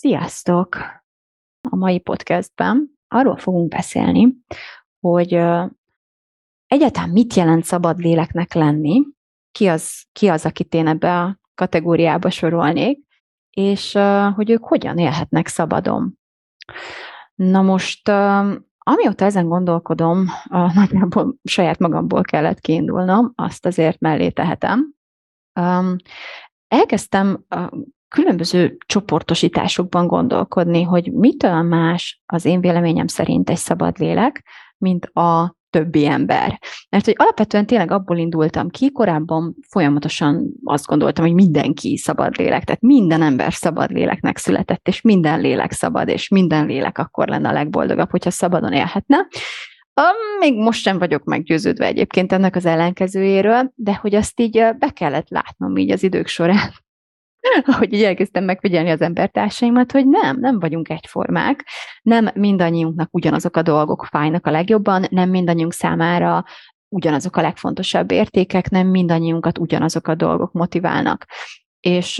Sziasztok! A mai podcastben arról fogunk beszélni, hogy egyáltalán mit jelent szabad léleknek lenni, ki az, ki az, akit én ebbe a kategóriába sorolnék, és hogy ők hogyan élhetnek szabadon. Na most, amióta ezen gondolkodom, nagyjából saját magamból kellett kiindulnom, azt azért mellé tehetem. Elkezdtem különböző csoportosításokban gondolkodni, hogy mitől más az én véleményem szerint egy szabad lélek, mint a többi ember. Mert hogy alapvetően tényleg abból indultam ki, korábban folyamatosan azt gondoltam, hogy mindenki szabad lélek, tehát minden ember szabad léleknek született, és minden lélek szabad, és minden lélek akkor lenne a legboldogabb, hogyha szabadon élhetne. Még most sem vagyok meggyőződve egyébként ennek az ellenkezőjéről, de hogy azt így be kellett látnom így az idők során, ahogy így elkezdtem megfigyelni az embertársaimat, hogy nem, nem vagyunk egyformák, nem mindannyiunknak ugyanazok a dolgok fájnak a legjobban, nem mindannyiunk számára ugyanazok a legfontosabb értékek, nem mindannyiunkat ugyanazok a dolgok motiválnak. És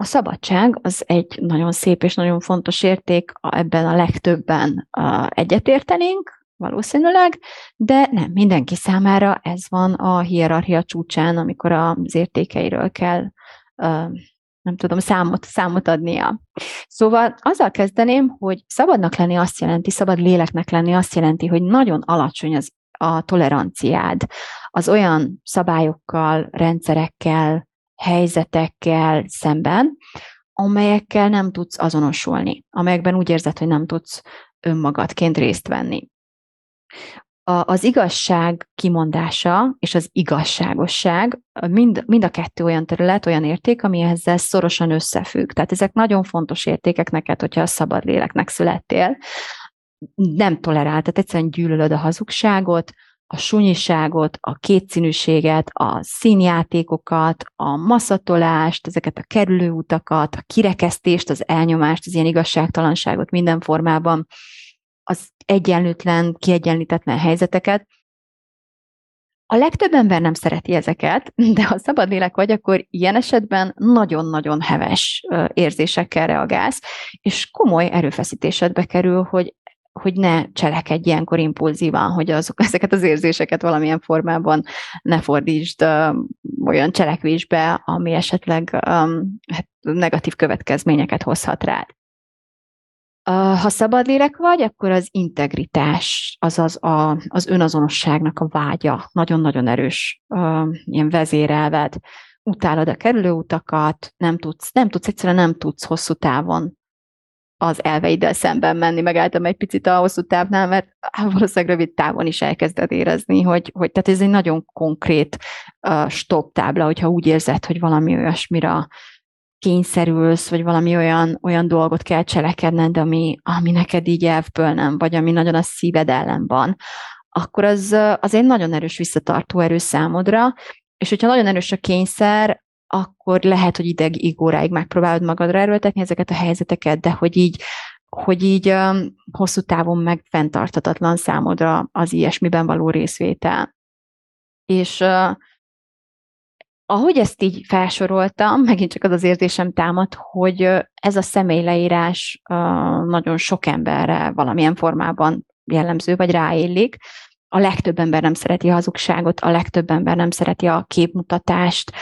a szabadság az egy nagyon szép és nagyon fontos érték, ebben a legtöbben egyetértenénk, valószínűleg, de nem mindenki számára ez van a hierarchia csúcsán, amikor az értékeiről kell nem tudom, számot, számot adnia. Szóval azzal kezdeném, hogy szabadnak lenni azt jelenti, szabad léleknek lenni azt jelenti, hogy nagyon alacsony az a toleranciád az olyan szabályokkal, rendszerekkel, helyzetekkel szemben, amelyekkel nem tudsz azonosulni, amelyekben úgy érzed, hogy nem tudsz önmagadként részt venni a, az igazság kimondása és az igazságosság mind, mind a kettő olyan terület, olyan érték, ami ezzel szorosan összefügg. Tehát ezek nagyon fontos értékek neked, hogyha a szabad léleknek születtél. Nem tolerál, tehát egyszerűen gyűlölöd a hazugságot, a sunyiságot, a kétszínűséget, a színjátékokat, a maszatolást, ezeket a kerülőutakat, a kirekesztést, az elnyomást, az ilyen igazságtalanságot minden formában, az egyenlőtlen, kiegyenlítetlen helyzeteket. A legtöbb ember nem szereti ezeket, de ha szabad lélek vagy, akkor ilyen esetben nagyon-nagyon heves érzésekkel reagálsz, és komoly erőfeszítésedbe kerül, hogy hogy ne cselekedj ilyenkor impulzívan, hogy azok, ezeket az érzéseket valamilyen formában ne fordítsd uh, olyan cselekvésbe, ami esetleg um, hát negatív következményeket hozhat rád. Ha szabad lélek vagy, akkor az integritás, azaz a, az önazonosságnak a vágya, nagyon-nagyon erős ilyen vezérelved. Utálod a kerülőutakat, nem tudsz, nem tudsz, egyszerűen nem tudsz hosszú távon az elveiddel szemben menni, megálltam egy picit a hosszú távnál, mert valószínűleg rövid távon is elkezded érezni, hogy, hogy tehát ez egy nagyon konkrét uh, stop tábla, hogyha úgy érzed, hogy valami olyasmira kényszerülsz, vagy valami olyan, olyan dolgot kell cselekedned, ami, ami neked így elvből nem, vagy ami nagyon a szíved ellen van, akkor az, az egy nagyon erős visszatartó erő számodra, és hogyha nagyon erős a kényszer, akkor lehet, hogy ideg óráig megpróbálod magadra erőltetni ezeket a helyzeteket, de hogy így, hogy így um, hosszú távon meg fenntartatatlan számodra az ilyesmiben való részvétel. És uh, ahogy ezt így felsoroltam, megint csak az az érzésem támad, hogy ez a személyleírás nagyon sok emberre valamilyen formában jellemző, vagy ráillik. A legtöbb ember nem szereti a hazugságot, a legtöbb ember nem szereti a képmutatást,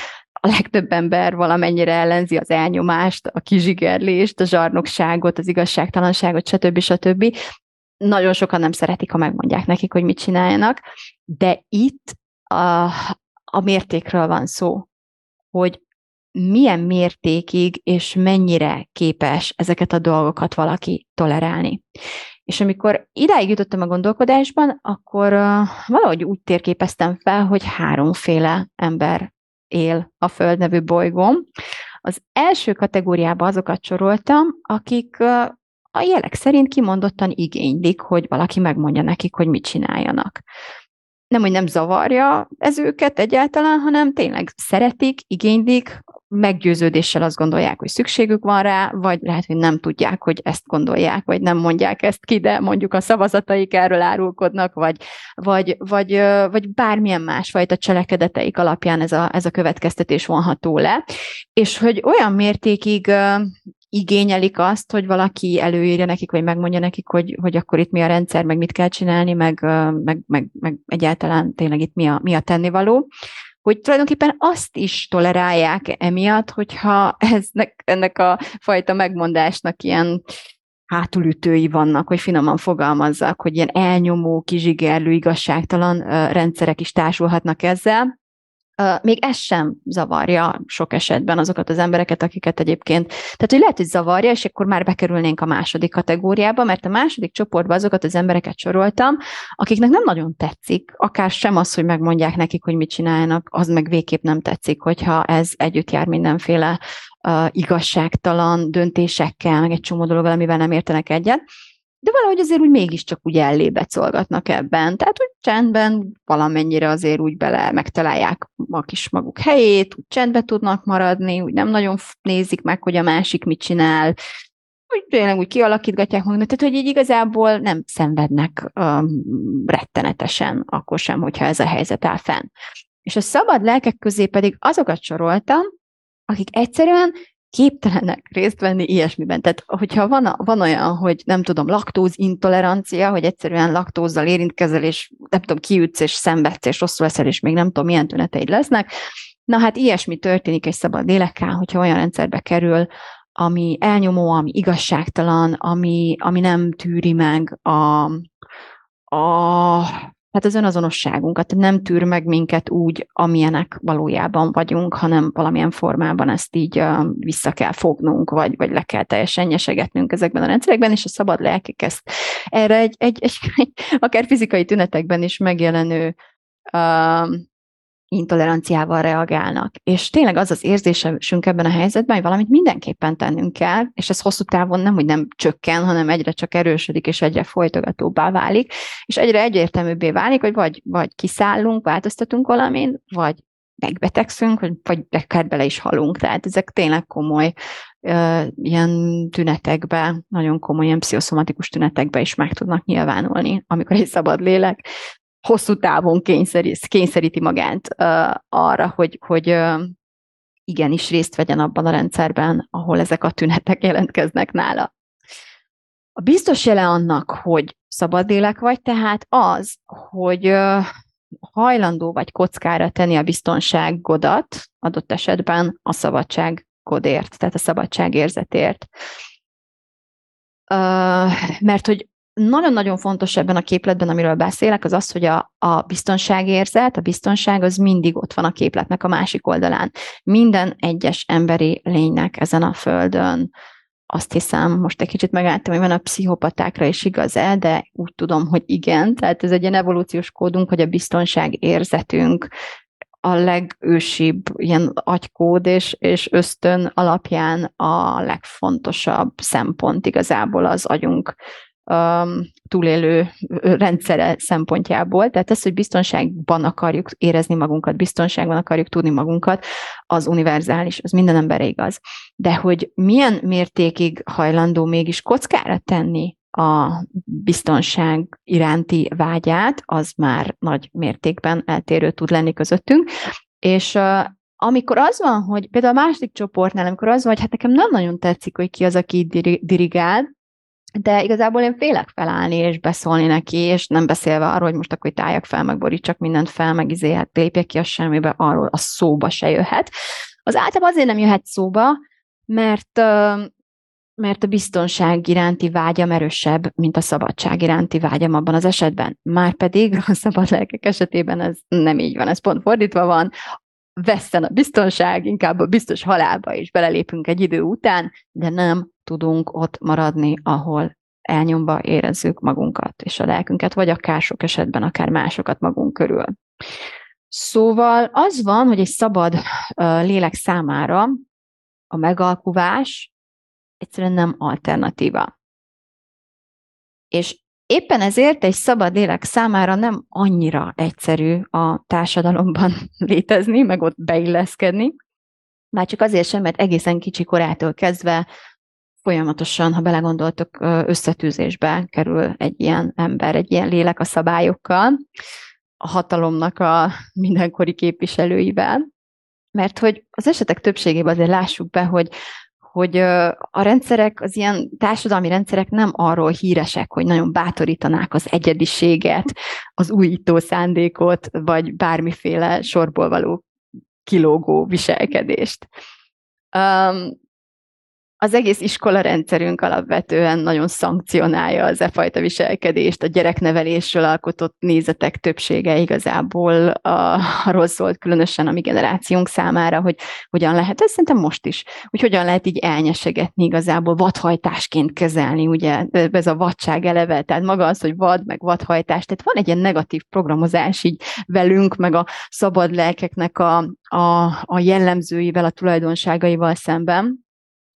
a legtöbb ember valamennyire ellenzi az elnyomást, a kizsigerlést, a zsarnokságot, az igazságtalanságot, stb. stb. Nagyon sokan nem szeretik, ha megmondják nekik, hogy mit csináljanak, de itt a, a mértékről van szó, hogy milyen mértékig és mennyire képes ezeket a dolgokat valaki tolerálni. És amikor idáig jutottam a gondolkodásban, akkor valahogy úgy térképeztem fel, hogy háromféle ember él a Föld nevű bolygón. Az első kategóriába azokat soroltam, akik a jelek szerint kimondottan igénylik, hogy valaki megmondja nekik, hogy mit csináljanak nem, hogy nem zavarja ez őket egyáltalán, hanem tényleg szeretik, igénylik, meggyőződéssel azt gondolják, hogy szükségük van rá, vagy lehet, hogy nem tudják, hogy ezt gondolják, vagy nem mondják ezt ki, de mondjuk a szavazataik erről árulkodnak, vagy, vagy, vagy, vagy bármilyen másfajta cselekedeteik alapján ez a, ez a következtetés vonható le, és hogy olyan mértékig igényelik azt, hogy valaki előírja nekik, vagy megmondja nekik, hogy, hogy akkor itt mi a rendszer, meg mit kell csinálni, meg, meg, meg, meg egyáltalán tényleg itt mi a, mi a tennivaló, hogy tulajdonképpen azt is tolerálják emiatt, hogyha eznek, ennek a fajta megmondásnak ilyen hátulütői vannak, hogy finoman fogalmazzak, hogy ilyen elnyomó, kizsigerlő, igazságtalan rendszerek is társulhatnak ezzel, még ez sem zavarja sok esetben azokat az embereket, akiket egyébként, tehát hogy lehet, hogy zavarja, és akkor már bekerülnénk a második kategóriába, mert a második csoportba azokat az embereket soroltam, akiknek nem nagyon tetszik, akár sem az, hogy megmondják nekik, hogy mit csináljanak, az meg végképp nem tetszik, hogyha ez együtt jár mindenféle uh, igazságtalan döntésekkel, meg egy csomó dologgal, amivel nem értenek egyet de valahogy azért úgy mégiscsak úgy ellébecolgatnak ebben. Tehát úgy csendben valamennyire azért úgy bele megtalálják a kis maguk helyét, úgy csendbe tudnak maradni, úgy nem nagyon nézik meg, hogy a másik mit csinál, úgy tényleg úgy kialakítgatják magukat, tehát hogy így igazából nem szenvednek um, rettenetesen, akkor sem, hogyha ez a helyzet áll fenn. És a szabad lelkek közé pedig azokat soroltam, akik egyszerűen képtelenek részt venni ilyesmiben. Tehát, hogyha van, van olyan, hogy nem tudom, laktóz intolerancia, hogy egyszerűen laktózzal érintkezel, és nem tudom, kiütsz, és szenvedsz, és rosszul leszel, és még nem tudom, milyen tüneteid lesznek. Na hát ilyesmi történik egy szabad lélekkel, hogyha olyan rendszerbe kerül, ami elnyomó, ami igazságtalan, ami, ami nem tűri meg a, a hát az önazonosságunkat nem tűr meg minket úgy, amilyenek valójában vagyunk, hanem valamilyen formában ezt így vissza kell fognunk, vagy, vagy le kell teljesen nyesegetnünk ezekben a rendszerekben, és a szabad lelkek ezt erre egy, egy, egy, egy akár fizikai tünetekben is megjelenő intoleranciával reagálnak. És tényleg az az érzésünk ebben a helyzetben, hogy valamit mindenképpen tennünk kell, és ez hosszú távon nem, hogy nem csökken, hanem egyre csak erősödik, és egyre folytogatóbbá válik, és egyre egyértelműbbé válik, hogy vagy, vagy kiszállunk, változtatunk valamin, vagy megbetegszünk, vagy, vagy akár bele is halunk. Tehát ezek tényleg komoly ilyen tünetekbe, nagyon komoly ilyen pszichoszomatikus tünetekbe is meg tudnak nyilvánulni, amikor egy szabad lélek hosszú távon kényszerít, kényszeríti magát arra, hogy, hogy uh, igenis részt vegyen abban a rendszerben, ahol ezek a tünetek jelentkeznek nála. A biztos jele annak, hogy szabad lélek vagy, tehát az, hogy hajlandó vagy kockára tenni a biztonságodat, adott esetben a szabadsággodért, tehát a szabadságérzetért. Uh, mert hogy nagyon-nagyon fontos ebben a képletben, amiről beszélek, az az, hogy a, a biztonságérzet, a biztonság az mindig ott van a képletnek a másik oldalán. Minden egyes emberi lénynek ezen a földön, azt hiszem, most egy kicsit megálltam, hogy van a pszichopatákra is igaz el, de úgy tudom, hogy igen. Tehát ez egy ilyen evolúciós kódunk, hogy a biztonság érzetünk a legősibb ilyen agykód és, és ösztön alapján a legfontosabb szempont igazából az agyunk um, túlélő rendszere szempontjából. Tehát ez, hogy biztonságban akarjuk érezni magunkat, biztonságban akarjuk tudni magunkat, az univerzális, az minden emberre igaz. De hogy milyen mértékig hajlandó mégis kockára tenni a biztonság iránti vágyát, az már nagy mértékben eltérő tud lenni közöttünk. És amikor az van, hogy például a második csoportnál, amikor az van, hogy hát nekem nem nagyon tetszik, hogy ki az, aki dirigál, de igazából én félek felállni és beszólni neki, és nem beszélve arról, hogy most akkor tájak fel, meg borítsak mindent fel, meg izé, hát lépjek ki a semmibe, arról a szóba se jöhet. Az általában azért nem jöhet szóba, mert mert a biztonság iránti vágyam erősebb, mint a szabadság iránti vágyam abban az esetben. Márpedig a szabad lelkek esetében ez nem így van, ez pont fordítva van, veszten a biztonság, inkább a biztos halálba is belelépünk egy idő után, de nem tudunk ott maradni, ahol elnyomva érezzük magunkat és a lelkünket, vagy akár sok esetben akár másokat magunk körül. Szóval az van, hogy egy szabad lélek számára a megalkuvás egyszerűen nem alternatíva. És éppen ezért egy szabad lélek számára nem annyira egyszerű a társadalomban létezni, meg ott beilleszkedni, már csak azért sem, mert egészen kicsi korától kezdve folyamatosan, ha belegondoltok, összetűzésbe kerül egy ilyen ember, egy ilyen lélek a szabályokkal, a hatalomnak a mindenkori képviselőivel, mert hogy az esetek többségében azért lássuk be, hogy hogy a rendszerek, az ilyen társadalmi rendszerek nem arról híresek, hogy nagyon bátorítanák az egyediséget, az újító szándékot, vagy bármiféle sorból való kilógó viselkedést. Um, az egész iskola rendszerünk alapvetően nagyon szankcionálja az e fajta viselkedést, a gyereknevelésről alkotott nézetek többsége igazából arról szólt, különösen a mi generációnk számára, hogy hogyan lehet, ez szerintem most is, hogy hogyan lehet így elnyesegetni igazából, vadhajtásként kezelni, ugye ez a vadság eleve, tehát maga az, hogy vad, meg vadhajtás, tehát van egy ilyen negatív programozás így velünk, meg a szabad lelkeknek a, a, a jellemzőivel, a tulajdonságaival szemben,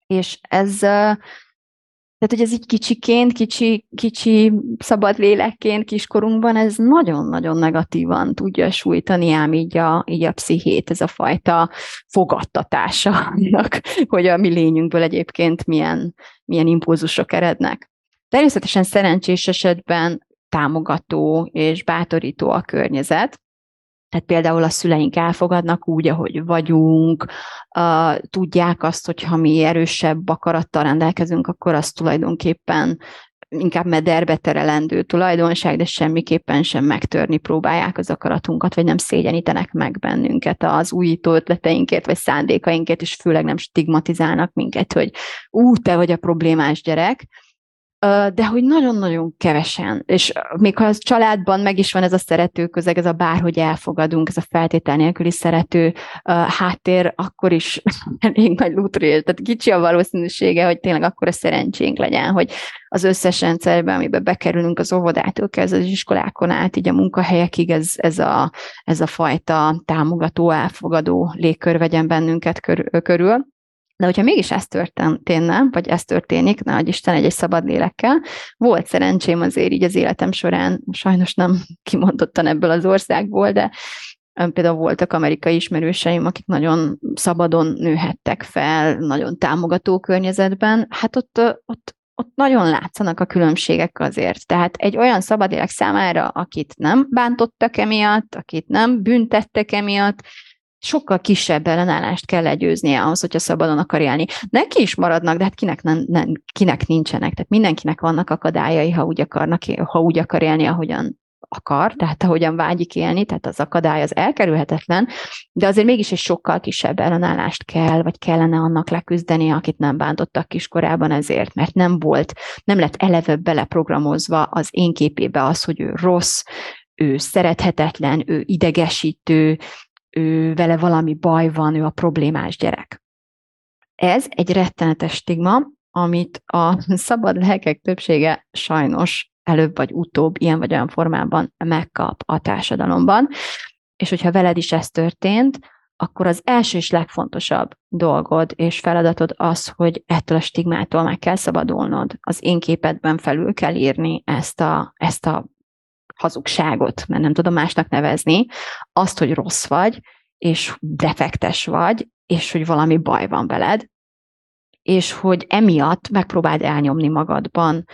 és ez, tehát, hogy ez így kicsiként, kicsi, kicsi szabad lélekként kiskorunkban, ez nagyon-nagyon negatívan tudja sújtani ám így a, így a pszichét, ez a fajta fogadtatása annak, hogy a mi lényünkből egyébként milyen, milyen impulzusok erednek. Természetesen szerencsés esetben támogató és bátorító a környezet, tehát például a szüleink elfogadnak úgy, ahogy vagyunk, uh, tudják azt, hogy ha mi erősebb akarattal rendelkezünk, akkor az tulajdonképpen inkább mederbe terelendő tulajdonság, de semmiképpen sem megtörni próbálják az akaratunkat, vagy nem szégyenítenek meg bennünket az újító ötleteinkért, vagy szándékainkért, és főleg nem stigmatizálnak minket, hogy ú, te vagy a problémás gyerek, de hogy nagyon-nagyon kevesen, és még ha az családban meg is van ez a szerető közeg, ez a bárhogy elfogadunk, ez a feltétel nélküli szerető háttér, akkor is elég nagy lútrél, tehát kicsi a valószínűsége, hogy tényleg akkor a szerencsénk legyen, hogy az összes rendszerben, amiben bekerülünk az óvodától kezdve az iskolákon át, így a munkahelyekig ez, ez, a, ez a fajta támogató, elfogadó légkör vegyen bennünket kör, körül. De hogyha mégis ez történne, vagy ez történik, na, hogy Isten egy, egy szabad lélekkel, volt szerencsém azért így az életem során, sajnos nem kimondottan ebből az országból, de például voltak amerikai ismerőseim, akik nagyon szabadon nőhettek fel, nagyon támogató környezetben, hát ott, ott, ott nagyon látszanak a különbségek azért. Tehát egy olyan szabadélek számára, akit nem bántottak emiatt, akit nem büntettek emiatt, sokkal kisebb ellenállást kell legyőznie ahhoz, hogyha szabadon akar élni. Neki is maradnak, de hát kinek, nem, nem, kinek nincsenek. Tehát mindenkinek vannak akadályai, ha úgy, akarnak, ha úgy akar élni, ahogyan akar, tehát ahogyan vágyik élni, tehát az akadály az elkerülhetetlen, de azért mégis egy sokkal kisebb ellenállást kell, vagy kellene annak leküzdeni, akit nem bántottak kiskorában ezért, mert nem volt, nem lett eleve beleprogramozva az én képébe az, hogy ő rossz, ő szerethetetlen, ő idegesítő, ő vele valami baj van, ő a problémás gyerek. Ez egy rettenetes stigma, amit a szabad lelkek többsége sajnos előbb vagy utóbb ilyen vagy olyan formában megkap a társadalomban. És hogyha veled is ez történt, akkor az első és legfontosabb dolgod és feladatod az, hogy ettől a stigmától meg kell szabadulnod. Az én képedben felül kell írni ezt a, ezt a hazugságot, mert nem tudom másnak nevezni, azt, hogy rossz vagy, és defektes vagy, és hogy valami baj van veled, és hogy emiatt megpróbáld elnyomni magadban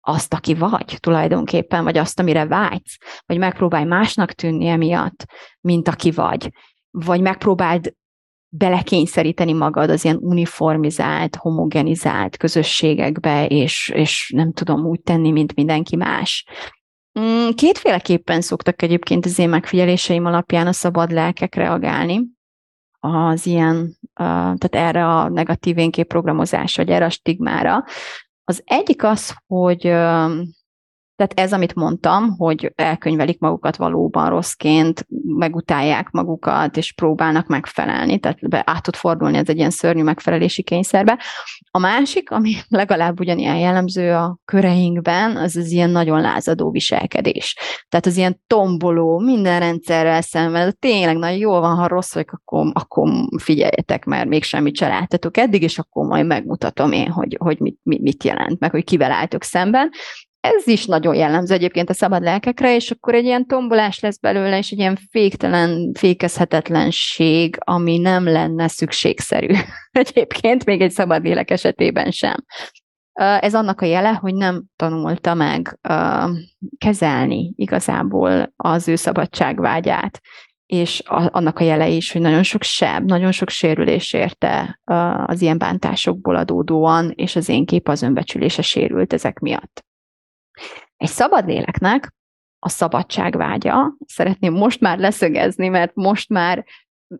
azt, aki vagy tulajdonképpen, vagy azt, amire vágysz, vagy megpróbálj másnak tűnni emiatt, mint aki vagy, vagy megpróbáld belekényszeríteni magad az ilyen uniformizált, homogenizált közösségekbe, és, és nem tudom úgy tenni, mint mindenki más. Mm, kétféleképpen szoktak egyébként az én megfigyeléseim alapján a szabad lelkek reagálni az ilyen, tehát erre a negatív énkép programozásra, vagy erre a stigmára. Az egyik az, hogy Tehát ez, amit mondtam, hogy elkönyvelik magukat valóban rosszként, megutálják magukat, és próbálnak megfelelni, tehát be át tud fordulni ez egy ilyen szörnyű megfelelési kényszerbe. A másik, ami legalább ugyanilyen jellemző a köreinkben, az az ilyen nagyon lázadó viselkedés. Tehát az ilyen tomboló, minden rendszerrel szemben, tényleg nagyon jól van, ha rossz vagyok, akkor, akkor figyeljetek, mert még semmit csaláltatok eddig, és akkor majd megmutatom én, hogy, hogy mit, mit jelent, meg hogy kivel álltok szemben ez is nagyon jellemző egyébként a szabad lelkekre, és akkor egy ilyen tombolás lesz belőle, és egy ilyen féktelen, fékezhetetlenség, ami nem lenne szükségszerű egyébként, még egy szabad lélek esetében sem. Ez annak a jele, hogy nem tanulta meg kezelni igazából az ő szabadságvágyát, és annak a jele is, hogy nagyon sok seb, nagyon sok sérülés érte az ilyen bántásokból adódóan, és az én kép az önbecsülése sérült ezek miatt. Egy szabad léleknek a szabadság vágya, szeretném most már leszögezni, mert most már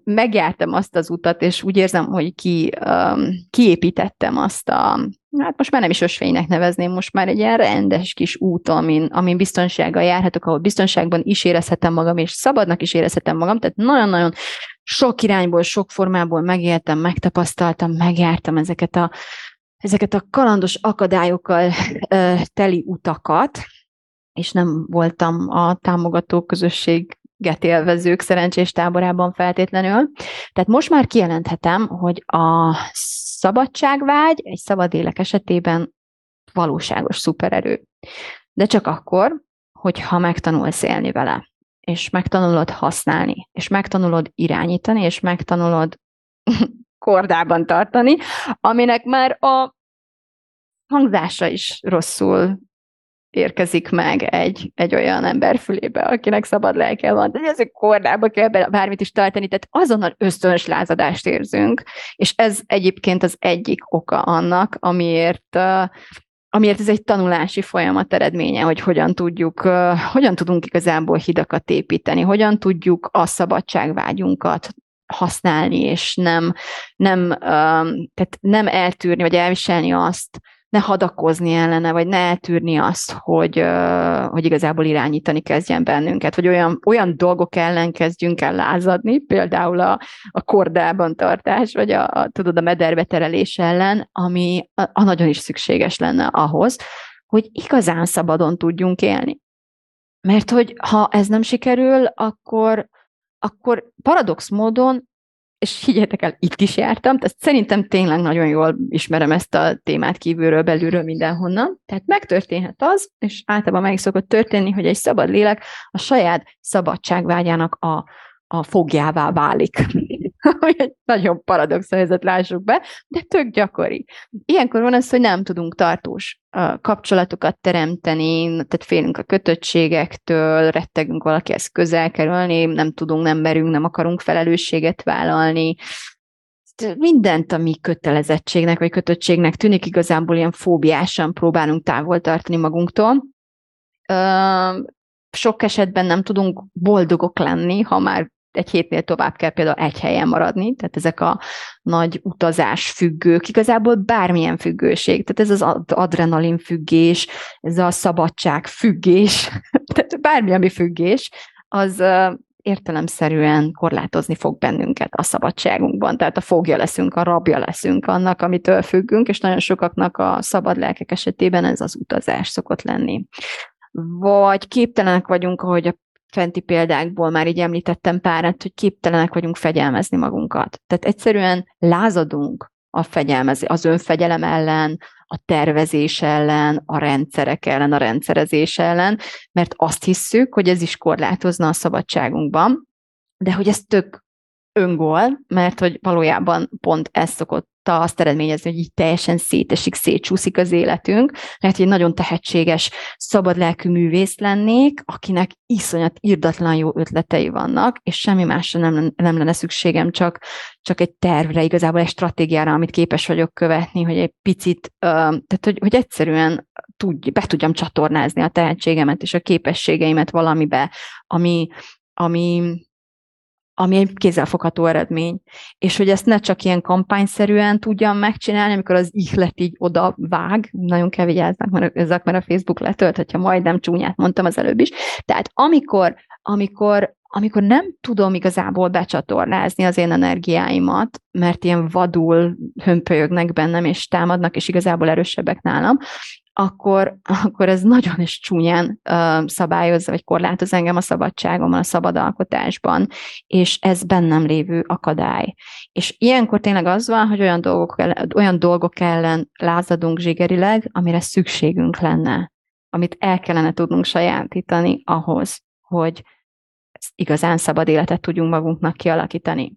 megjártam azt az utat, és úgy érzem, hogy ki, um, kiépítettem azt a, hát most már nem is ösvénynek nevezném, most már egy ilyen rendes kis út, amin, amin biztonsággal járhatok, ahol biztonságban is érezhetem magam, és szabadnak is érezhetem magam, tehát nagyon-nagyon sok irányból, sok formából megéltem, megtapasztaltam, megjártam ezeket a ezeket a kalandos akadályokkal teli utakat, és nem voltam a támogató közösség élvezők szerencsés táborában feltétlenül. Tehát most már kijelenthetem, hogy a szabadságvágy egy szabad élek esetében valóságos szupererő. De csak akkor, hogyha megtanulsz élni vele, és megtanulod használni, és megtanulod irányítani, és megtanulod kordában tartani, aminek már a hangzása is rosszul érkezik meg egy, egy olyan ember fülébe, akinek szabad lelke van. De ezek kordába kell bármit is tartani, tehát azonnal ösztönös lázadást érzünk, és ez egyébként az egyik oka annak, amiért amiért ez egy tanulási folyamat eredménye, hogy hogyan tudjuk, hogyan tudunk igazából hidakat építeni, hogyan tudjuk a szabadságvágyunkat használni, és nem, nem, tehát nem eltűrni, vagy elviselni azt, ne hadakozni ellene, vagy ne eltűrni azt, hogy, hogy igazából irányítani kezdjen bennünket, vagy olyan, olyan dolgok ellen kezdjünk el lázadni, például a, a kordában tartás, vagy a, a, tudod, a mederbe terelés ellen, ami a, a nagyon is szükséges lenne ahhoz, hogy igazán szabadon tudjunk élni. Mert hogy ha ez nem sikerül, akkor, akkor paradox módon és higgyetek el, itt is jártam, tehát szerintem tényleg nagyon jól ismerem ezt a témát kívülről, belülről, mindenhonnan. Tehát megtörténhet az, és általában meg szokott történni, hogy egy szabad lélek a saját szabadságvágyának a, a fogjává válik. Ami egy nagyon paradox helyzet, lássuk be, de tök gyakori. Ilyenkor van az, hogy nem tudunk tartós kapcsolatokat teremteni, tehát félünk a kötöttségektől, rettegünk valakihez közel kerülni, nem tudunk, nem merünk, nem akarunk felelősséget vállalni, mindent, ami kötelezettségnek vagy kötöttségnek tűnik, igazából ilyen fóbiásan próbálunk távol tartani magunktól. Sok esetben nem tudunk boldogok lenni, ha már egy hétnél tovább kell például egy helyen maradni, tehát ezek a nagy utazás függők, igazából bármilyen függőség, tehát ez az adrenalin függés, ez a szabadság függés, tehát bármi, ami függés, az értelemszerűen korlátozni fog bennünket a szabadságunkban. Tehát a fogja leszünk, a rabja leszünk annak, amitől függünk, és nagyon sokaknak a szabad lelkek esetében ez az utazás szokott lenni. Vagy képtelenek vagyunk, ahogy a fenti példákból már így említettem párat, hogy képtelenek vagyunk fegyelmezni magunkat. Tehát egyszerűen lázadunk a fegyelmezi, az önfegyelem ellen, a tervezés ellen, a rendszerek ellen, a rendszerezés ellen, mert azt hisszük, hogy ez is korlátozna a szabadságunkban, de hogy ez tök öngól, mert hogy valójában pont ez szokott azt eredményezni, hogy így teljesen szétesik, szétcsúszik az életünk. Lehet, hogy egy nagyon tehetséges, szabadlelkű művész lennék, akinek iszonyat irdatlan jó ötletei vannak, és semmi másra nem, nem lenne szükségem, csak, csak egy tervre, igazából egy stratégiára, amit képes vagyok követni, hogy egy picit, tehát hogy, hogy egyszerűen tudj, be tudjam csatornázni a tehetségemet és a képességeimet valamibe, ami, ami ami egy kézzelfogható eredmény. És hogy ezt ne csak ilyen kampányszerűen tudjam megcsinálni, amikor az ihlet így oda vág, nagyon kell vigyáznak, mert ezek, mert a Facebook letölt, hogyha majdnem csúnyát mondtam az előbb is. Tehát amikor, amikor amikor nem tudom igazából becsatornázni az én energiáimat, mert ilyen vadul hömpölyögnek bennem, és támadnak, és igazából erősebbek nálam, akkor, akkor ez nagyon is csúnyán uh, szabályozza, vagy korlátoz engem a szabadságomon, a szabad alkotásban, és ez bennem lévő akadály. És ilyenkor tényleg az van, hogy olyan dolgok, olyan dolgok ellen lázadunk zsigerileg, amire szükségünk lenne, amit el kellene tudnunk sajátítani ahhoz, hogy igazán szabad életet tudjunk magunknak kialakítani.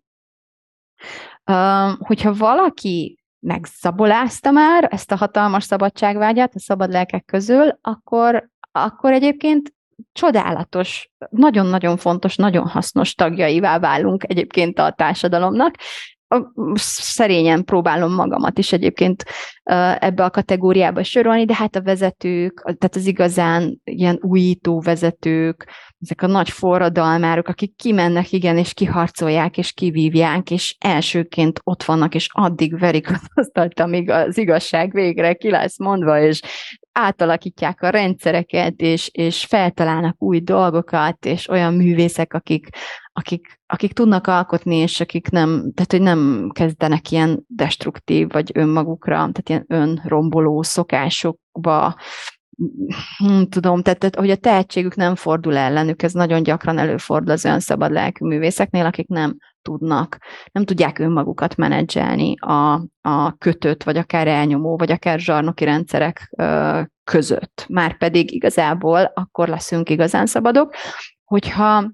Hogyha valaki megszabolázta már ezt a hatalmas szabadságvágyát a szabad lelkek közül, akkor, akkor egyébként csodálatos, nagyon-nagyon fontos, nagyon hasznos tagjaivá válunk egyébként a társadalomnak, szerényen próbálom magamat is egyébként ebbe a kategóriába sorolni, de hát a vezetők, tehát az igazán ilyen újító vezetők, ezek a nagy forradalmárok, akik kimennek, igen, és kiharcolják, és kivívják, és elsőként ott vannak, és addig verik az asztalt, amíg az igazság végre ki lesz mondva, és átalakítják a rendszereket, és, és feltalálnak új dolgokat, és olyan művészek, akik, akik, akik tudnak alkotni, és akik nem, tehát hogy nem kezdenek ilyen destruktív, vagy önmagukra, tehát ilyen önromboló szokásokba, tudom, tehát, tehát hogy a tehetségük nem fordul ellenük, ez nagyon gyakran előfordul az olyan szabad lelkű művészeknél, akik nem tudnak, nem tudják önmagukat menedzselni a, a kötött, vagy akár elnyomó, vagy akár zsarnoki rendszerek ö, között. Márpedig igazából akkor leszünk igazán szabadok, hogyha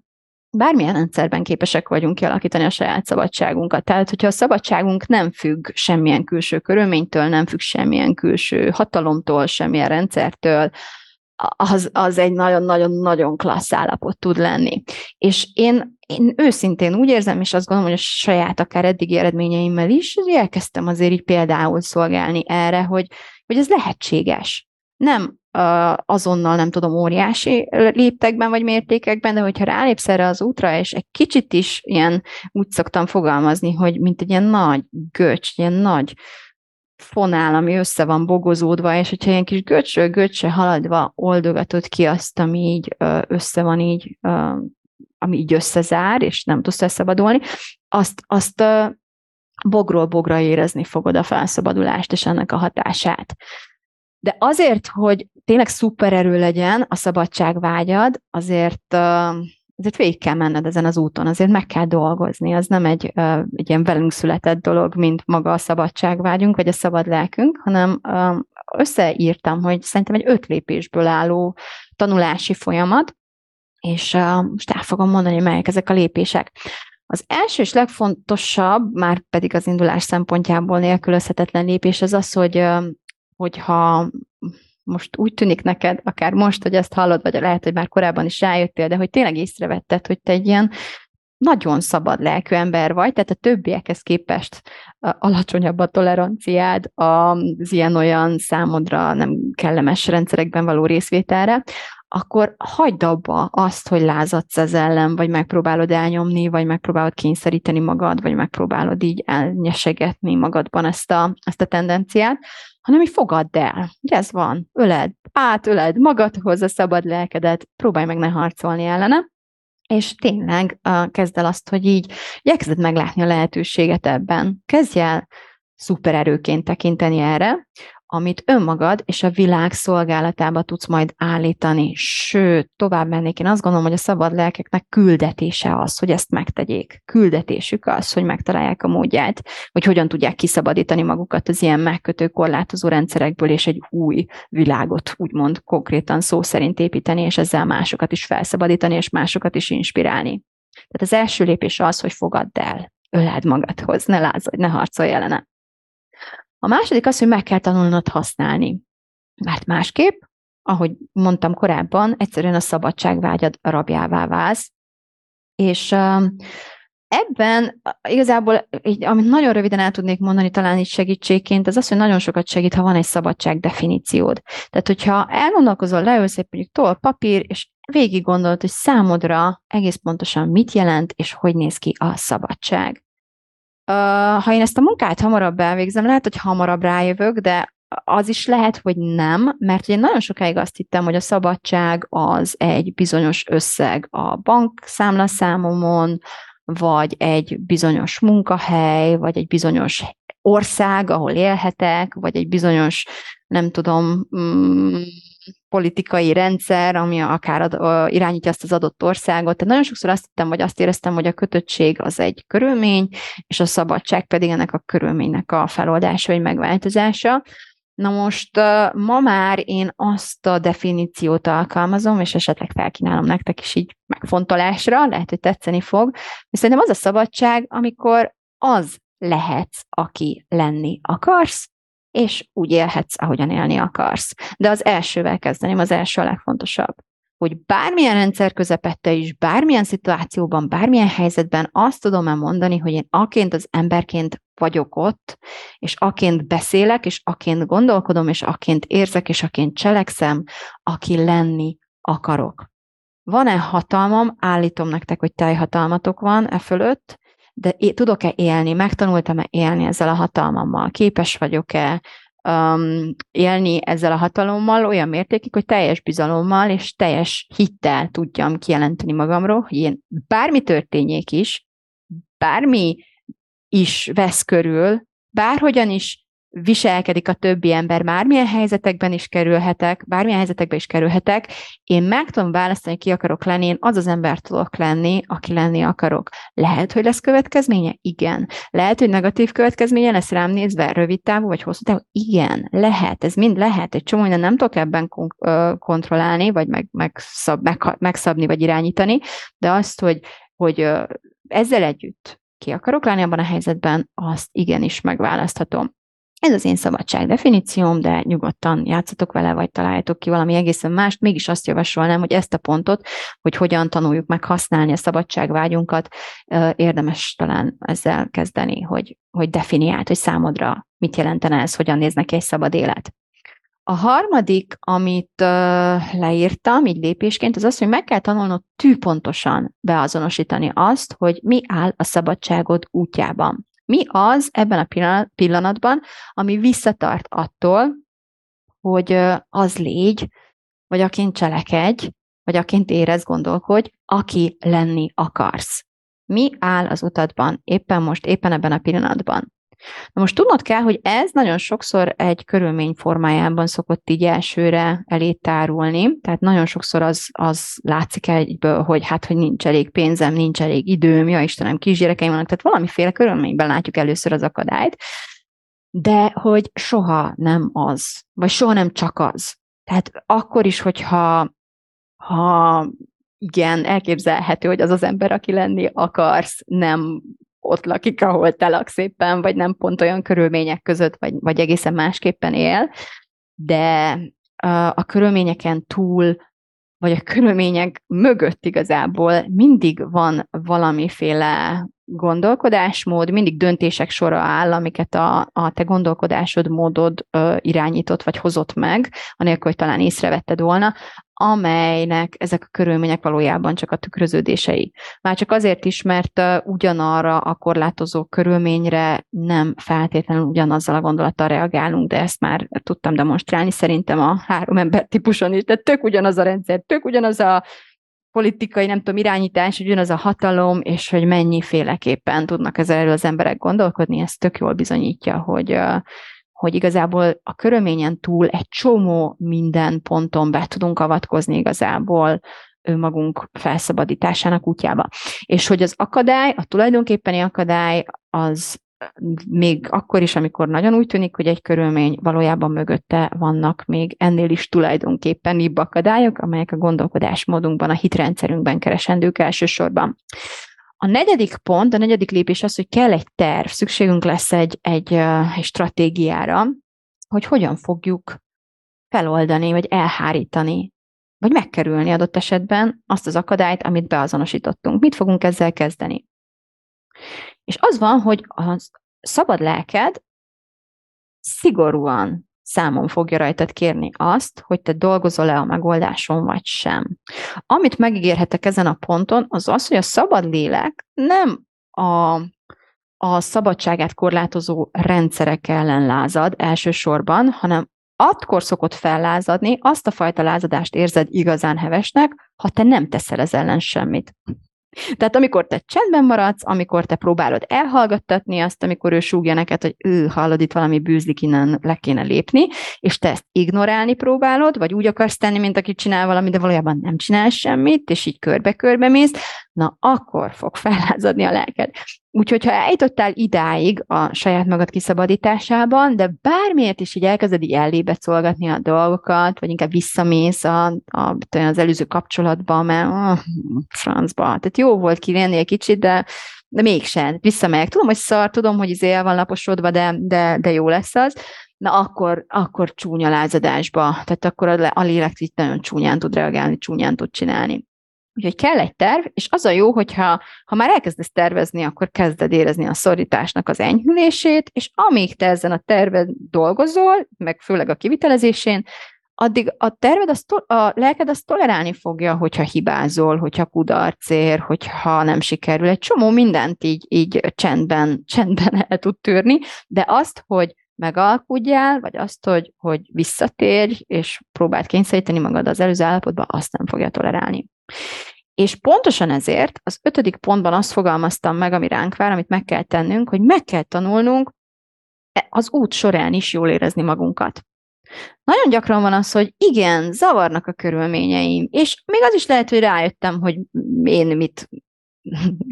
bármilyen rendszerben képesek vagyunk kialakítani a saját szabadságunkat. Tehát, hogyha a szabadságunk nem függ semmilyen külső körülménytől, nem függ semmilyen külső hatalomtól, semmilyen rendszertől, az, az egy nagyon-nagyon-nagyon klassz állapot tud lenni. És én, én őszintén úgy érzem, és azt gondolom, hogy a saját akár eddigi eredményeimmel is, hogy elkezdtem azért így például szolgálni erre, hogy, hogy ez lehetséges. Nem azonnal nem tudom, óriási léptekben vagy mértékekben, de hogyha rálépsz erre az útra, és egy kicsit is ilyen, úgy szoktam fogalmazni, hogy mint egy ilyen nagy göcs, ilyen nagy fonál, ami össze van bogozódva, és hogyha ilyen kis göcsről göcsre haladva oldogatod ki azt, ami így össze van így, ami így összezár, és nem tudsz elszabadulni, azt, azt bogról bogra érezni fogod a felszabadulást és ennek a hatását. De azért, hogy tényleg szupererő legyen a szabadságvágyad, azért azért végig kell menned ezen az úton, azért meg kell dolgozni, az nem egy, egy ilyen velünk született dolog, mint maga a szabadságvágyunk, vagy a szabad lelkünk, hanem összeírtam, hogy szerintem egy öt lépésből álló tanulási folyamat, és most el fogom mondani, hogy melyek ezek a lépések. Az első és legfontosabb, már pedig az indulás szempontjából nélkülözhetetlen lépés az az, hogy hogyha most úgy tűnik neked, akár most, hogy ezt hallod, vagy lehet, hogy már korábban is rájöttél, de hogy tényleg észrevetted, hogy te egy ilyen nagyon szabad lelkű ember vagy, tehát a többiekhez képest alacsonyabb a toleranciád az ilyen-olyan számodra nem kellemes rendszerekben való részvételre, akkor hagyd abba azt, hogy lázadsz ez ellen, vagy megpróbálod elnyomni, vagy megpróbálod kényszeríteni magad, vagy megpróbálod így elnyesegetni magadban ezt a, ezt a tendenciát, hanem így fogadd el, hogy ez van, öled, átöled. Magadhoz a szabad lelkedet, próbálj meg ne harcolni ellene, és tényleg uh, kezd el azt, hogy így igyekezed meglátni a lehetőséget ebben. Kezdj el szupererőként tekinteni erre, amit önmagad és a világ szolgálatába tudsz majd állítani. Sőt, tovább mennék, én azt gondolom, hogy a szabad lelkeknek küldetése az, hogy ezt megtegyék. Küldetésük az, hogy megtalálják a módját, hogy hogyan tudják kiszabadítani magukat az ilyen megkötő korlátozó rendszerekből, és egy új világot, úgymond konkrétan szó szerint építeni, és ezzel másokat is felszabadítani, és másokat is inspirálni. Tehát az első lépés az, hogy fogadd el, öleld magadhoz, ne lázadj, ne harcolj ellene. A második az, hogy meg kell tanulnod használni. Mert másképp, ahogy mondtam korábban, egyszerűen a szabadságvágyad rabjává válsz, és ebben igazából, így, amit nagyon röviden el tudnék mondani talán itt segítségként, az az, hogy nagyon sokat segít, ha van egy szabadság definíciód. Tehát, hogyha elgondolkozol, leülsz egy mondjuk toll papír, és végig gondolod, hogy számodra egész pontosan mit jelent, és hogy néz ki a szabadság. Ha én ezt a munkát hamarabb elvégzem, lehet, hogy hamarabb rájövök, de az is lehet, hogy nem, mert én nagyon sokáig azt hittem, hogy a szabadság az egy bizonyos összeg a bankszámlaszámomon, vagy egy bizonyos munkahely, vagy egy bizonyos ország, ahol élhetek, vagy egy bizonyos, nem tudom, mm, politikai rendszer, ami akár ad, irányítja azt az adott országot. Tehát nagyon sokszor azt hittem, vagy azt éreztem, hogy a kötöttség az egy körülmény, és a szabadság pedig ennek a körülménynek a feloldása, vagy megváltozása. Na most ma már én azt a definíciót alkalmazom, és esetleg felkínálom nektek is így megfontolásra, lehet, hogy tetszeni fog, és szerintem az a szabadság, amikor az lehetsz, aki lenni akarsz, és úgy élhetsz, ahogyan élni akarsz. De az elsővel kezdeném, az első a legfontosabb hogy bármilyen rendszer közepette is, bármilyen szituációban, bármilyen helyzetben azt tudom-e mondani, hogy én aként az emberként vagyok ott, és aként beszélek, és aként gondolkodom, és aként érzek, és aként cselekszem, aki lenni akarok. Van-e hatalmam? Állítom nektek, hogy teljhatalmatok van e fölött, de tudok-e élni, megtanultam-e élni ezzel a hatalmammal, képes vagyok-e um, élni ezzel a hatalommal olyan mértékig, hogy teljes bizalommal és teljes hittel tudjam kijelenteni magamról, hogy én bármi történjék is, bármi is vesz körül, bárhogyan is viselkedik a többi ember, bármilyen helyzetekben is kerülhetek, bármilyen helyzetekben is kerülhetek, én meg tudom választani, ki akarok lenni, én az az ember tudok lenni, aki lenni akarok. Lehet, hogy lesz következménye? Igen. Lehet, hogy negatív következménye lesz rám nézve, rövid távú vagy hosszú távú? Igen, lehet, ez mind lehet. Egy csomó nem tudok ebben kontrollálni, vagy meg, megszab, meg, megszabni, vagy irányítani, de azt, hogy, hogy ezzel együtt ki akarok lenni abban a helyzetben, azt igenis megválaszthatom. Ez az én szabadság definícióm, de nyugodtan játszatok vele, vagy találjátok ki valami egészen mást. Mégis azt javasolnám, hogy ezt a pontot, hogy hogyan tanuljuk meg használni a szabadságvágyunkat, érdemes talán ezzel kezdeni, hogy, hogy definiált, hogy számodra mit jelentene ez, hogyan néz neki egy szabad élet. A harmadik, amit leírtam így lépésként, az az, hogy meg kell tanulnod tűpontosan beazonosítani azt, hogy mi áll a szabadságod útjában. Mi az ebben a pillanatban, ami visszatart attól, hogy az légy, vagy aként cselekedj, vagy aként érez, gondolkodj, aki lenni akarsz. Mi áll az utadban éppen most, éppen ebben a pillanatban? Na most tudnod kell, hogy ez nagyon sokszor egy körülmény formájában szokott így elsőre elé tehát nagyon sokszor az, az látszik egyből, hogy hát, hogy nincs elég pénzem, nincs elég időm, ja Istenem, kisgyerekeim vannak, tehát valamiféle körülményben látjuk először az akadályt, de hogy soha nem az, vagy soha nem csak az. Tehát akkor is, hogyha ha igen, elképzelhető, hogy az az ember, aki lenni akarsz, nem ott lakik, ahol te laksz éppen, vagy nem pont olyan körülmények között, vagy, vagy egészen másképpen él, de a körülményeken túl, vagy a körülmények mögött igazából mindig van valamiféle gondolkodásmód, mindig döntések sora áll, amiket a, a te gondolkodásod, módod ö, irányított vagy hozott meg, anélkül, hogy talán észrevetted volna, amelynek ezek a körülmények valójában csak a tükröződései. Már csak azért is, mert ugyanarra a korlátozó körülményre nem feltétlenül ugyanazzal a gondolattal reagálunk, de ezt már tudtam demonstrálni szerintem a három ember típuson is, de tök ugyanaz a rendszer, tök ugyanaz a politikai, nem tudom, irányítás, hogy ugyanaz a hatalom, és hogy mennyiféleképpen tudnak ezzel az emberek gondolkodni, ez tök jól bizonyítja, hogy hogy igazából a körülményen túl egy csomó minden ponton be tudunk avatkozni igazából önmagunk felszabadításának útjába. És hogy az akadály, a tulajdonképpeni akadály, az még akkor is, amikor nagyon úgy tűnik, hogy egy körülmény valójában mögötte vannak még ennél is tulajdonképpenibb akadályok, amelyek a gondolkodásmódunkban, a hitrendszerünkben keresendők elsősorban. A negyedik pont, a negyedik lépés az, hogy kell egy terv, szükségünk lesz egy, egy, egy stratégiára, hogy hogyan fogjuk feloldani, vagy elhárítani, vagy megkerülni adott esetben azt az akadályt, amit beazonosítottunk. Mit fogunk ezzel kezdeni? És az van, hogy a szabad lelked szigorúan számon fogja rajtad kérni azt, hogy te dolgozol-e a megoldáson, vagy sem. Amit megígérhetek ezen a ponton, az az, hogy a szabad lélek nem a, a szabadságát korlátozó rendszerek ellen lázad elsősorban, hanem akkor szokott fellázadni, azt a fajta lázadást érzed igazán hevesnek, ha te nem teszel ez ellen semmit. Tehát amikor te csendben maradsz, amikor te próbálod elhallgattatni azt, amikor ő súgja neked, hogy ő hallod, itt valami bűzlik, innen le kéne lépni, és te ezt ignorálni próbálod, vagy úgy akarsz tenni, mint aki csinál valamit, de valójában nem csinál semmit, és így körbe-körbe mész, na akkor fog fellázadni a lelked. Úgyhogy, ha eljutottál idáig a saját magad kiszabadításában, de bármiért is így elkezded így ellébe szolgatni a dolgokat, vagy inkább visszamész a, a, az előző kapcsolatba, mert oh, francba. Tehát jó volt kivenni egy kicsit, de, de mégsem. Visszamegyek. Tudom, hogy szar, tudom, hogy izé el van laposodva, de, de, de jó lesz az. Na akkor, akkor csúnya lázadásba. Tehát akkor a, a lélek itt nagyon csúnyán tud reagálni, csúnyán tud csinálni. Úgyhogy kell egy terv, és az a jó, hogyha ha már elkezdesz tervezni, akkor kezded érezni a szorításnak az enyhülését, és amíg te ezen a terven dolgozol, meg főleg a kivitelezésén, addig a terved, az to- a lelked azt tolerálni fogja, hogyha hibázol, hogyha kudarc ér, hogyha nem sikerül. Egy csomó mindent így, így csendben, csendben el tud tűrni, de azt, hogy megalkudjál, vagy azt, hogy, hogy visszatérj, és próbáld kényszeríteni magad az előző állapotba, azt nem fogja tolerálni. És pontosan ezért az ötödik pontban azt fogalmaztam meg, ami ránk vár, amit meg kell tennünk, hogy meg kell tanulnunk az út során is jól érezni magunkat. Nagyon gyakran van az, hogy igen, zavarnak a körülményeim, és még az is lehet, hogy rájöttem, hogy én mit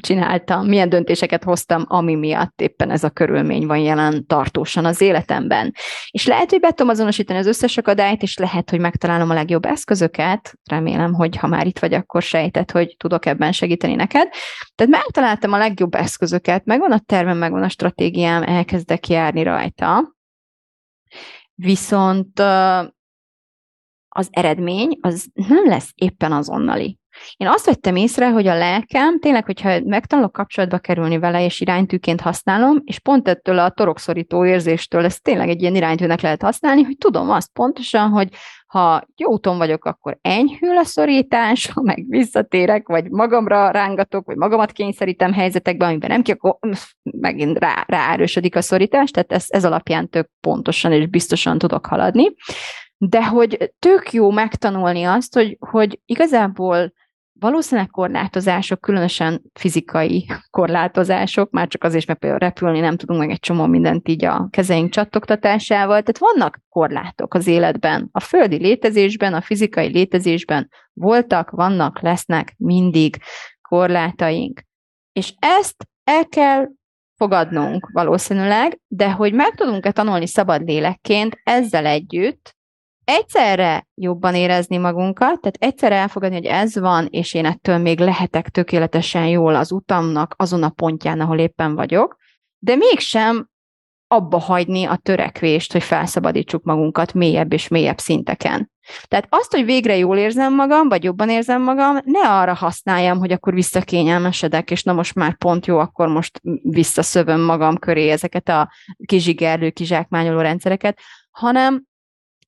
csináltam, milyen döntéseket hoztam, ami miatt éppen ez a körülmény van jelen tartósan az életemben. És lehet, hogy be tudom azonosítani az összes akadályt, és lehet, hogy megtalálom a legjobb eszközöket. Remélem, hogy ha már itt vagy, akkor sejtett, hogy tudok ebben segíteni neked. Tehát megtaláltam a legjobb eszközöket, megvan a tervem, megvan a stratégiám, elkezdek járni rajta. Viszont az eredmény az nem lesz éppen azonnali. Én azt vettem észre, hogy a lelkem, tényleg, hogyha megtanulok kapcsolatba kerülni vele, és iránytűként használom, és pont ettől a torokszorító érzéstől ezt tényleg egy ilyen iránytűnek lehet használni, hogy tudom azt pontosan, hogy ha jó úton vagyok, akkor enyhül a szorítás, ha meg visszatérek, vagy magamra rángatok, vagy magamat kényszerítem helyzetekbe, amiben nem ki, akkor megint rá, ráerősödik a szorítás, tehát ez, ez alapján tök pontosan és biztosan tudok haladni. De hogy tök jó megtanulni azt, hogy, hogy igazából valószínűleg korlátozások, különösen fizikai korlátozások, már csak azért, mert például repülni nem tudunk meg egy csomó mindent így a kezeink csattogtatásával, tehát vannak korlátok az életben, a földi létezésben, a fizikai létezésben voltak, vannak, lesznek mindig korlátaink. És ezt el kell fogadnunk valószínűleg, de hogy meg tudunk-e tanulni szabad lélekként ezzel együtt, egyszerre jobban érezni magunkat, tehát egyszerre elfogadni, hogy ez van, és én ettől még lehetek tökéletesen jól az utamnak azon a pontján, ahol éppen vagyok, de mégsem abba hagyni a törekvést, hogy felszabadítsuk magunkat mélyebb és mélyebb szinteken. Tehát azt, hogy végre jól érzem magam, vagy jobban érzem magam, ne arra használjam, hogy akkor visszakényelmesedek, és na most már pont jó, akkor most visszaszövöm magam köré ezeket a kizsigerlő, kizsákmányoló rendszereket, hanem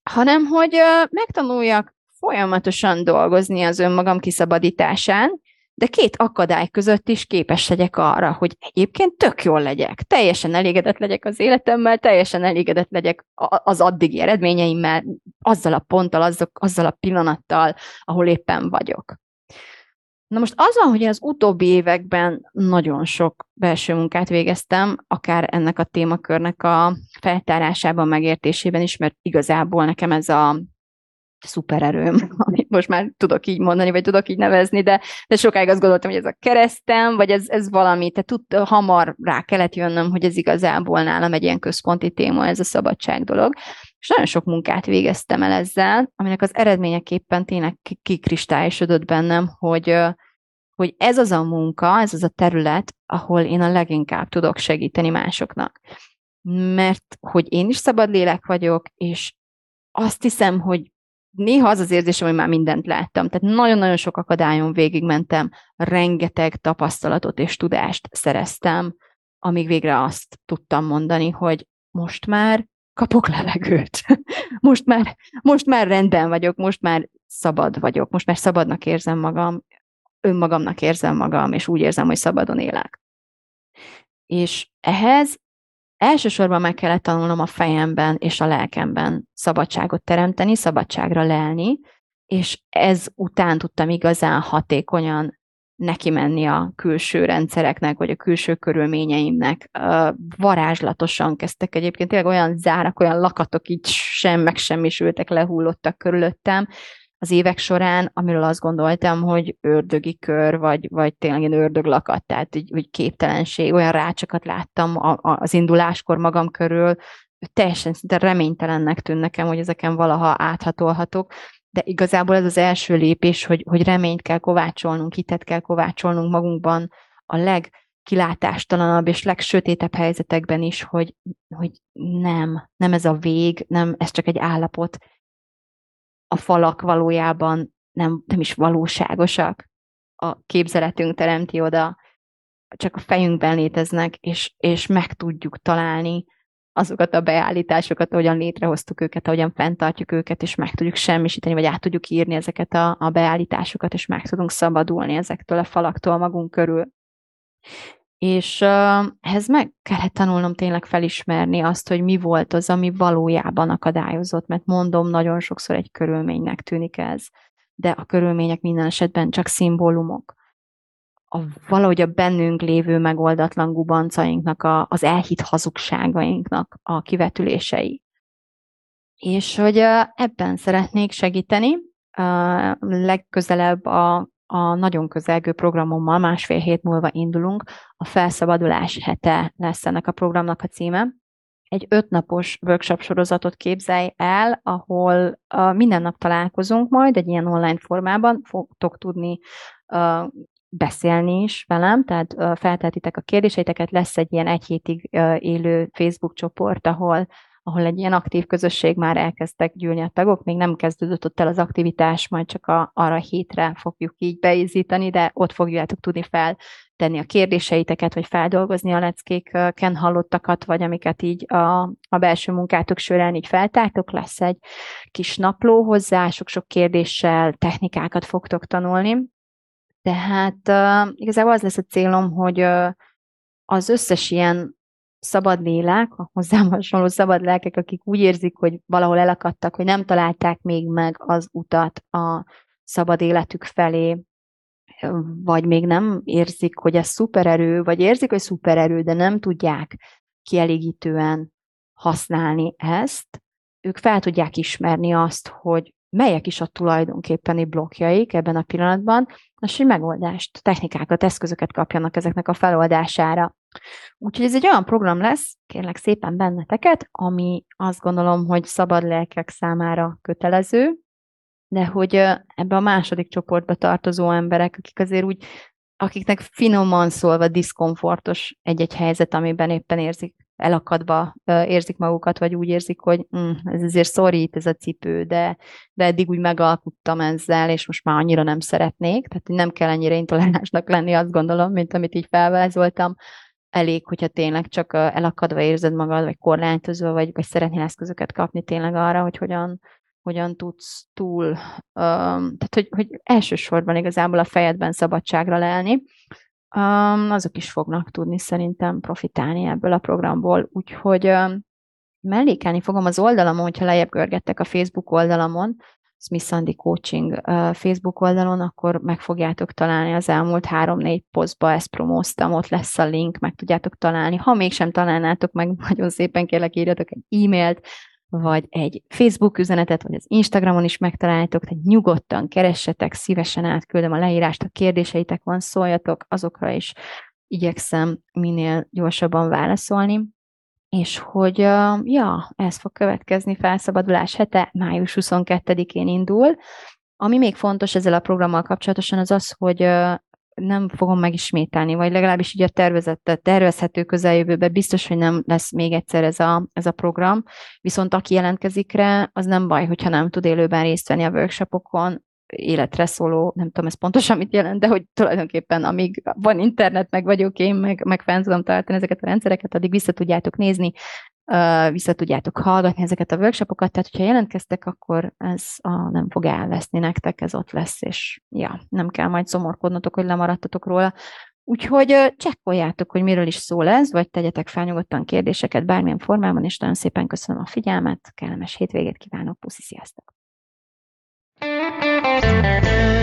hanem hogy megtanuljak folyamatosan dolgozni az önmagam kiszabadításán, de két akadály között is képes legyek arra, hogy egyébként tök jól legyek, teljesen elégedett legyek az életemmel, teljesen elégedett legyek az addigi eredményeimmel, azzal a ponttal, azok, azzal a pillanattal, ahol éppen vagyok. Na most az van, hogy az utóbbi években nagyon sok belső munkát végeztem, akár ennek a témakörnek a feltárásában, megértésében is, mert igazából nekem ez a szupererőm, amit most már tudok így mondani, vagy tudok így nevezni, de, de sokáig azt gondoltam, hogy ez a keresztem, vagy ez, ez valami, tehát tud, hamar rá kellett jönnöm, hogy ez igazából nálam egy ilyen központi téma, ez a szabadság dolog. És nagyon sok munkát végeztem el ezzel, aminek az eredményeképpen tényleg kikristályosodott bennem, hogy, hogy ez az a munka, ez az a terület, ahol én a leginkább tudok segíteni másoknak. Mert hogy én is szabad lélek vagyok, és azt hiszem, hogy néha az az érzésem, hogy már mindent láttam. Tehát nagyon-nagyon sok akadályon végigmentem, rengeteg tapasztalatot és tudást szereztem, amíg végre azt tudtam mondani, hogy most már kapok levegőt. Most már, most már rendben vagyok, most már szabad vagyok, most már szabadnak érzem magam, önmagamnak érzem magam, és úgy érzem, hogy szabadon élek. És ehhez elsősorban meg kellett tanulnom a fejemben és a lelkemben szabadságot teremteni, szabadságra lelni, és ez után tudtam igazán hatékonyan neki menni a külső rendszereknek, vagy a külső körülményeimnek. Varázslatosan kezdtek egyébként, tényleg olyan zárak, olyan lakatok így sem megsemmisültek, lehullottak körülöttem, az évek során, amiről azt gondoltam, hogy ördögi kör, vagy, vagy tényleg ilyen ördöglakat, tehát így, így képtelenség, olyan rácsokat láttam a, a, az induláskor magam körül, teljesen szinte reménytelennek tűn nekem, hogy ezeken valaha áthatolhatok, de igazából ez az első lépés, hogy, hogy reményt kell kovácsolnunk, hitet kell kovácsolnunk magunkban a legkilátástalanabb és legsötétebb helyzetekben is, hogy, hogy nem, nem ez a vég, nem, ez csak egy állapot, a falak valójában nem, nem is valóságosak. A képzeletünk teremti oda, csak a fejünkben léteznek, és, és meg tudjuk találni azokat a beállításokat, ahogyan létrehoztuk őket, ahogyan fenntartjuk őket, és meg tudjuk semmisíteni, vagy át tudjuk írni ezeket a, a beállításokat, és meg tudunk szabadulni ezektől a falaktól magunk körül. És uh, ehhez meg kellett tanulnom tényleg felismerni azt, hogy mi volt az, ami valójában akadályozott, mert mondom, nagyon sokszor egy körülménynek tűnik ez, de a körülmények minden esetben csak szimbólumok. A, valahogy a bennünk lévő megoldatlan gubancainknak, a, az elhit hazugságainknak a kivetülései. És hogy ebben szeretnék segíteni, legközelebb a a nagyon közelgő programommal másfél hét múlva indulunk. A felszabadulás hete lesz ennek a programnak a címe. Egy ötnapos workshop sorozatot képzelj el, ahol uh, minden nap találkozunk majd egy ilyen online formában, fogtok tudni uh, beszélni is velem, tehát uh, feltetitek a kérdéseiteket, lesz egy ilyen egy hétig élő Facebook csoport, ahol ahol egy ilyen aktív közösség már elkezdtek gyűlni a tagok, még nem kezdődött ott el az aktivitás, majd csak a, arra hétre fogjuk így beizítani, de ott fogjátok tudni feltenni a kérdéseiteket, vagy feldolgozni a leckéken hallottakat, vagy amiket így a, a belső munkátok során így feltártok, lesz egy kis napló hozzá, sok-sok kérdéssel technikákat fogtok tanulni. Tehát uh, igazából az lesz a célom, hogy uh, az összes ilyen szabad lélek, a hozzám hasonló szabad lelkek, akik úgy érzik, hogy valahol elakadtak, hogy nem találták még meg az utat a szabad életük felé, vagy még nem érzik, hogy ez szupererő, vagy érzik, hogy szupererő, de nem tudják kielégítően használni ezt, ők fel tudják ismerni azt, hogy melyek is a tulajdonképpeni blokkjaik ebben a pillanatban, és hogy megoldást, technikákat, eszközöket kapjanak ezeknek a feloldására. Úgyhogy ez egy olyan program lesz, kérlek szépen benneteket, ami azt gondolom, hogy szabad lelkek számára kötelező, de hogy ebbe a második csoportba tartozó emberek, akik azért úgy, akiknek finoman szólva diszkomfortos egy-egy helyzet, amiben éppen érzik elakadva érzik magukat, vagy úgy érzik, hogy mm, ez azért szorít ez a cipő, de, de eddig úgy megalkuttam ezzel, és most már annyira nem szeretnék, tehát nem kell ennyire intoleránsnak lenni, azt gondolom, mint amit így felvázoltam, elég, hogyha tényleg csak elakadva érzed magad, vagy korlátozva, vagy, vagy szeretnél eszközöket kapni tényleg arra, hogy hogyan, hogyan tudsz túl, um, tehát hogy, hogy elsősorban igazából a fejedben szabadságra lelni, um, azok is fognak tudni szerintem profitálni ebből a programból. Úgyhogy um, mellékelni fogom az oldalamon, hogyha lejjebb görgettek a Facebook oldalamon, Smith Sandy Coaching Facebook oldalon, akkor meg fogjátok találni az elmúlt három-négy posztba, ezt promóztam, ott lesz a link, meg tudjátok találni. Ha mégsem találnátok meg, nagyon szépen kérlek írjatok egy e-mailt, vagy egy Facebook üzenetet, vagy az Instagramon is megtaláljátok, tehát nyugodtan keressetek, szívesen átküldöm a leírást, a kérdéseitek van, szóljatok, azokra is igyekszem minél gyorsabban válaszolni, és hogy, ja, ez fog következni, felszabadulás hete, május 22-én indul. Ami még fontos ezzel a programmal kapcsolatosan az az, hogy nem fogom megismételni, vagy legalábbis így a tervezett, tervezhető közeljövőben biztos, hogy nem lesz még egyszer ez a, ez a program, viszont aki jelentkezik rá, az nem baj, hogyha nem tud élőben részt venni a workshopokon, életre szóló, nem tudom ez pontosan mit jelent, de hogy tulajdonképpen amíg van internet, meg vagyok én, meg, meg fenn tudom tartani ezeket a rendszereket, addig vissza tudjátok nézni, vissza tudjátok hallgatni ezeket a workshopokat, tehát hogyha jelentkeztek, akkor ez a, nem fog elveszni nektek, ez ott lesz, és ja, nem kell majd szomorkodnotok, hogy lemaradtatok róla. Úgyhogy csekkoljátok, hogy miről is szól ez, vagy tegyetek fel nyugodtan kérdéseket bármilyen formában, és nagyon szépen köszönöm a figyelmet, kellemes hétvégét kívánok, puszi, sziasztok! Thank you.